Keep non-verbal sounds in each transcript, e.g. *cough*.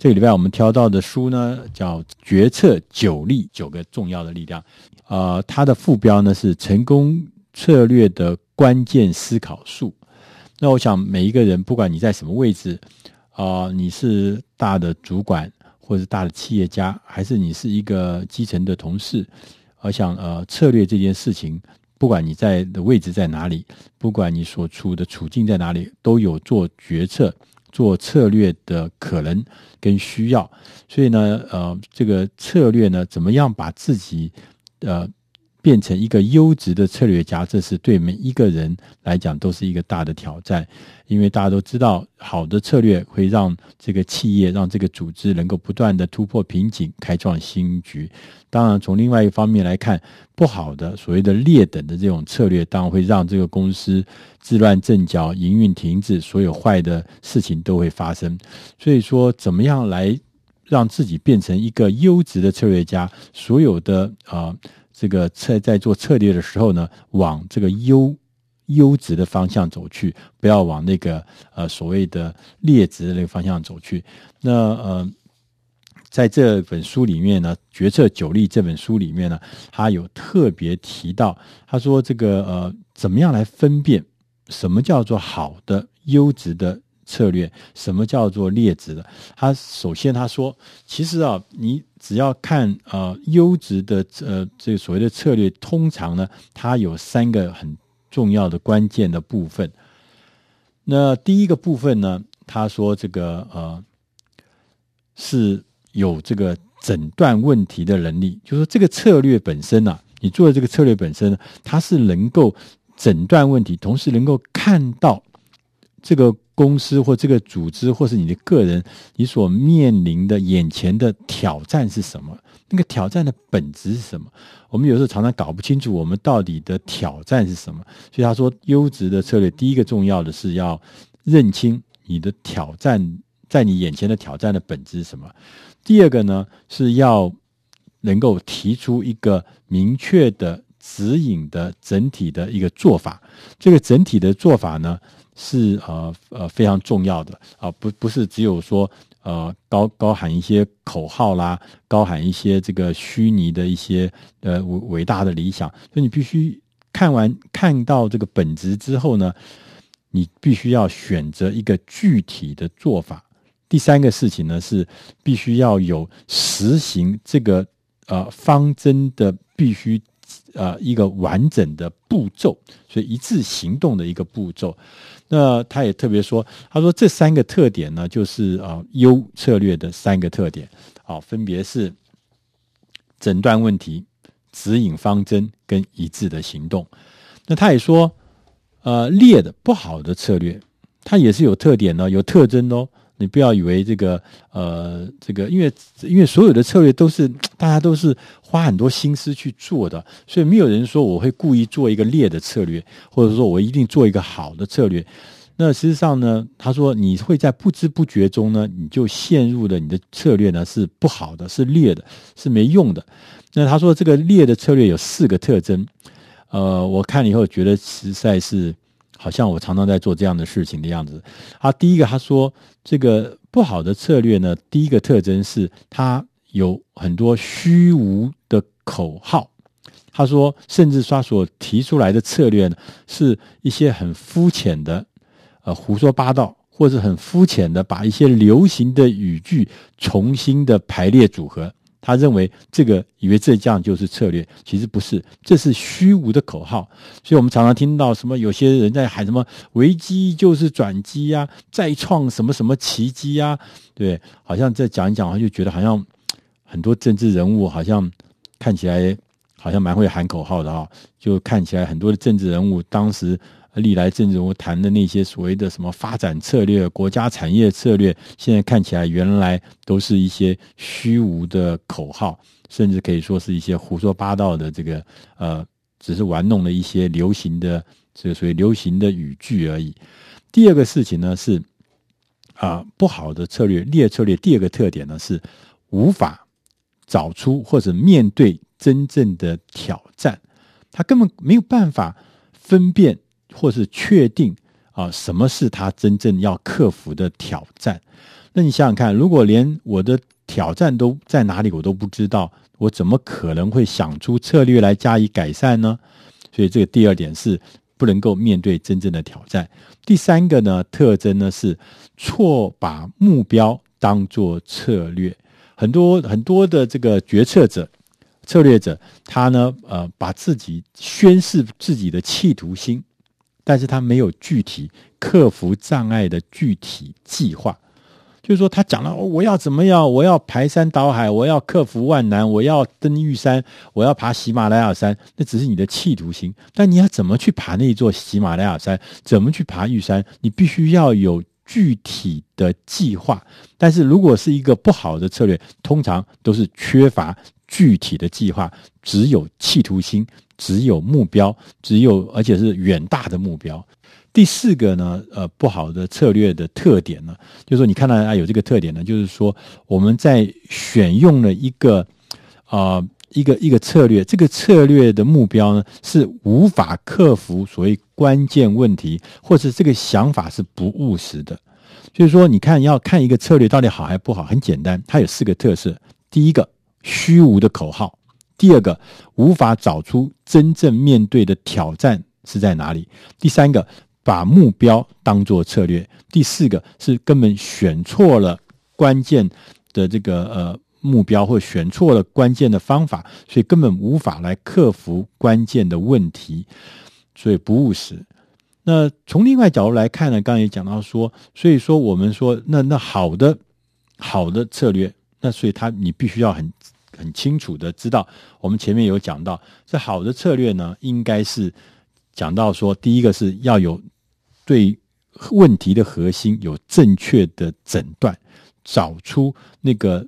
这个礼拜我们挑到的书呢，叫《决策九力》，九个重要的力量。呃，它的副标呢是“成功策略的关键思考术”。那我想每一个人，不管你在什么位置，啊、呃，你是大的主管，或者是大的企业家，还是你是一个基层的同事，我想呃，策略这件事情，不管你在的位置在哪里，不管你所处的处境在哪里，都有做决策。做策略的可能跟需要，所以呢，呃，这个策略呢，怎么样把自己呃变成一个优质的策略家，这是对每一个人来讲都是一个大的挑战。因为大家都知道，好的策略会让这个企业、让这个组织能够不断的突破瓶颈，开创新局。当然，从另外一方面来看，不好的所谓的劣等的这种策略，当然会让这个公司自乱阵脚、营运停滞，所有坏的事情都会发生。所以说，怎么样来让自己变成一个优质的策略家？所有的啊、这个策在做策略的时候呢，往这个优。优质的方向走去，不要往那个呃所谓的劣质的那个方向走去。那呃，在这本书里面呢，《决策九力》这本书里面呢，他有特别提到，他说这个呃，怎么样来分辨什么叫做好的优质的策略，什么叫做劣质的？他首先他说，其实啊，你只要看呃优质的呃这所谓的策略，通常呢，它有三个很。重要的关键的部分，那第一个部分呢，他说这个呃是有这个诊断问题的能力，就是说这个策略本身啊，你做的这个策略本身，它是能够诊断问题，同时能够看到这个公司或这个组织或是你的个人，你所面临的眼前的挑战是什么？那个挑战的本质是什么？我们有时候常常搞不清楚我们到底的挑战是什么。所以他说，优质的策略第一个重要的是要认清你的挑战，在你眼前的挑战的本质是什么。第二个呢，是要能够提出一个明确的指引的整体的一个做法。这个整体的做法呢，是呃呃非常重要的啊，不不是只有说。呃，高高喊一些口号啦，高喊一些这个虚拟的一些呃伟伟大的理想，所以你必须看完看到这个本质之后呢，你必须要选择一个具体的做法。第三个事情呢，是必须要有实行这个呃方针的必须。呃，一个完整的步骤，所以一致行动的一个步骤。那他也特别说，他说这三个特点呢，就是啊优策略的三个特点，好，分别是诊断问题、指引方针跟一致的行动。那他也说，呃，劣的不好的策略，它也是有特点的，有特征哦。你不要以为这个呃，这个，因为因为所有的策略都是大家都是花很多心思去做的，所以没有人说我会故意做一个劣的策略，或者说我一定做一个好的策略。那实际上呢，他说你会在不知不觉中呢，你就陷入了你的策略呢是不好的，是劣的，是没用的。那他说这个劣的策略有四个特征，呃，我看了以后觉得实在是。好像我常常在做这样的事情的样子。啊第一个他说，这个不好的策略呢，第一个特征是它有很多虚无的口号。他说，甚至他所提出来的策略呢，是一些很肤浅的，呃，胡说八道，或者很肤浅的把一些流行的语句重新的排列组合。他认为这个以为这样就是策略，其实不是，这是虚无的口号。所以我们常常听到什么有些人在喊什么“危机就是转机呀，再创什么什么奇迹呀”，对，好像在讲一讲，就觉得好像 *tsk* 很多政治人物好像看起来好像蛮会喊口号的哈，就看起来很多的政治人物当时。历来政治人物谈的那些所谓的什么发展策略、国家产业策略，现在看起来原来都是一些虚无的口号，甚至可以说是一些胡说八道的这个呃，只是玩弄了一些流行的这个所谓流行的语句而已。第二个事情呢是啊，不好的策略、劣策略。第二个特点呢是无法找出或者面对真正的挑战，他根本没有办法分辨。或是确定啊，什么是他真正要克服的挑战？那你想想看，如果连我的挑战都在哪里我都不知道，我怎么可能会想出策略来加以改善呢？所以这个第二点是不能够面对真正的挑战。第三个呢，特征呢是错把目标当做策略。很多很多的这个决策者、策略者，他呢呃把自己宣示自己的企图心，但是他没有具体克服障碍的具体计划。就是说，他讲了，我要怎么样？我要排山倒海，我要克服万难，我要登玉山，我要爬喜马拉雅山。那只是你的企图心，但你要怎么去爬那一座喜马拉雅山？怎么去爬玉山？你必须要有具体的计划。但是如果是一个不好的策略，通常都是缺乏具体的计划，只有企图心，只有目标，只有而且是远大的目标。第四个呢，呃，不好的策略的特点呢，就是说你看到啊有这个特点呢，就是说我们在选用了一个啊、一个一个策略，这个策略的目标呢是无法克服所谓关键问题，或者这个想法是不务实的。就是说，你看要看一个策略到底好还不好，很简单，它有四个特色：第一个，虚无的口号；第二个，无法找出真正面对的挑战是在哪里；第三个。把目标当作策略，第四个是根本选错了关键的这个呃目标，或选错了关键的方法，所以根本无法来克服关键的问题，所以不务实。那从另外角度来看呢，刚刚也讲到说，所以说我们说那那好的好的策略，那所以他你必须要很很清楚的知道，我们前面有讲到，这好的策略呢，应该是。讲到说，第一个是要有对问题的核心有正确的诊断，找出那个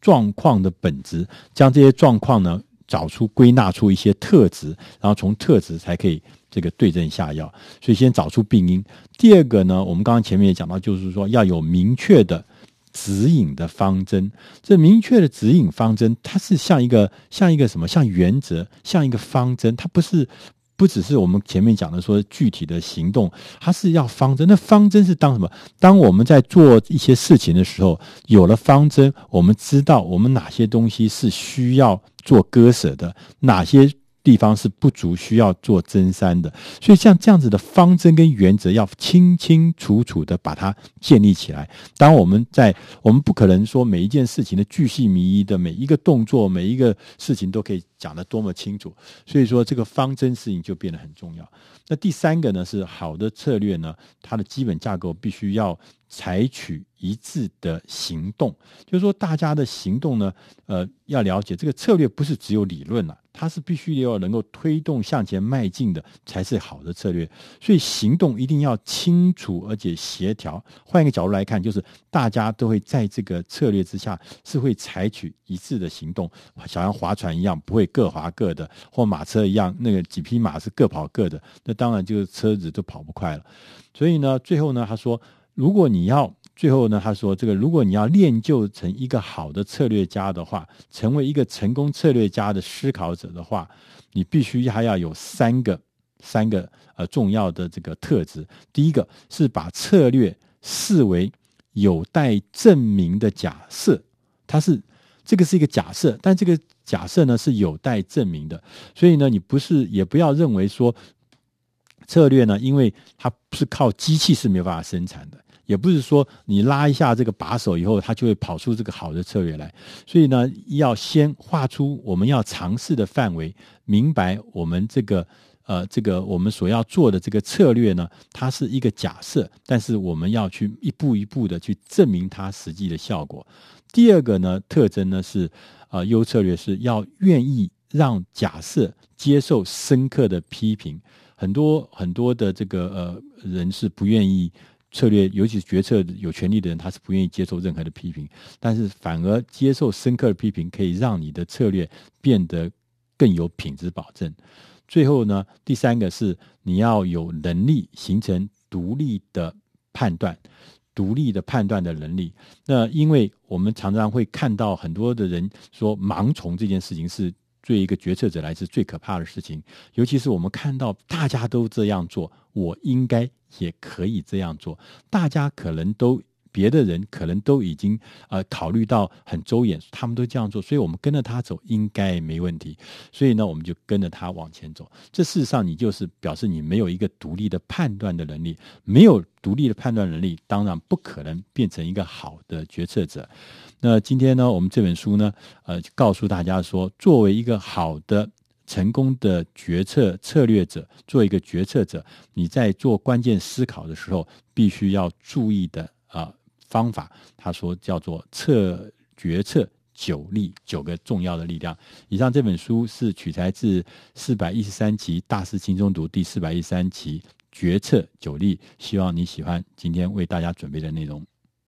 状况的本质，将这些状况呢找出归纳出一些特质，然后从特质才可以这个对症下药。所以先找出病因。第二个呢，我们刚刚前面也讲到，就是说要有明确的指引的方针。这明确的指引方针，它是像一个像一个什么？像原则，像一个方针，它不是。不只是我们前面讲的说具体的行动，它是要方针。那方针是当什么？当我们在做一些事情的时候，有了方针，我们知道我们哪些东西是需要做割舍的，哪些。地方是不足，需要做增删的，所以像这样子的方针跟原则，要清清楚楚的把它建立起来。当我们在，我们不可能说每一件事情的巨细靡遗的每一个动作，每一个事情都可以讲得多么清楚。所以说，这个方针事情就变得很重要。那第三个呢，是好的策略呢，它的基本架构必须要采取一致的行动，就是说大家的行动呢，呃，要了解这个策略不是只有理论了。它是必须要能够推动向前迈进的，才是好的策略。所以行动一定要清楚而且协调。换一个角度来看，就是大家都会在这个策略之下是会采取一致的行动，想像划船一样，不会各划各的，或马车一样，那个几匹马是各跑各的，那当然就是车子都跑不快了。所以呢，最后呢，他说，如果你要。最后呢，他说：“这个，如果你要练就成一个好的策略家的话，成为一个成功策略家的思考者的话，你必须还要有三个三个呃重要的这个特质。第一个是把策略视为有待证明的假设，它是这个是一个假设，但这个假设呢是有待证明的。所以呢，你不是也不要认为说策略呢，因为它不是靠机器是没有办法生产的。”也不是说你拉一下这个把手以后，它就会跑出这个好的策略来。所以呢，要先画出我们要尝试的范围，明白我们这个呃这个我们所要做的这个策略呢，它是一个假设，但是我们要去一步一步的去证明它实际的效果。第二个呢，特征呢是呃优策略是要愿意让假设接受深刻的批评。很多很多的这个呃人是不愿意。策略，尤其是决策有权力的人，他是不愿意接受任何的批评，但是反而接受深刻的批评，可以让你的策略变得更有品质保证。最后呢，第三个是你要有能力形成独立的判断，独立的判断的能力。那因为我们常常会看到很多的人说，盲从这件事情是。对一个决策者来说，最可怕的事情，尤其是我们看到大家都这样做，我应该也可以这样做。大家可能都别的人可能都已经呃考虑到很周延，他们都这样做，所以我们跟着他走应该没问题。所以呢，我们就跟着他往前走。这事实上，你就是表示你没有一个独立的判断的能力，没有独立的判断能力，当然不可能变成一个好的决策者。那今天呢，我们这本书呢，呃，告诉大家说，作为一个好的。成功的决策策略者，做一个决策者，你在做关键思考的时候，必须要注意的啊、方法。他说叫做策决策九力，九个重要的力量。以上这本书是取材自四百一十三期《大师轻松读》第四百一十三期《决策九力》，希望你喜欢今天为大家准备的内容。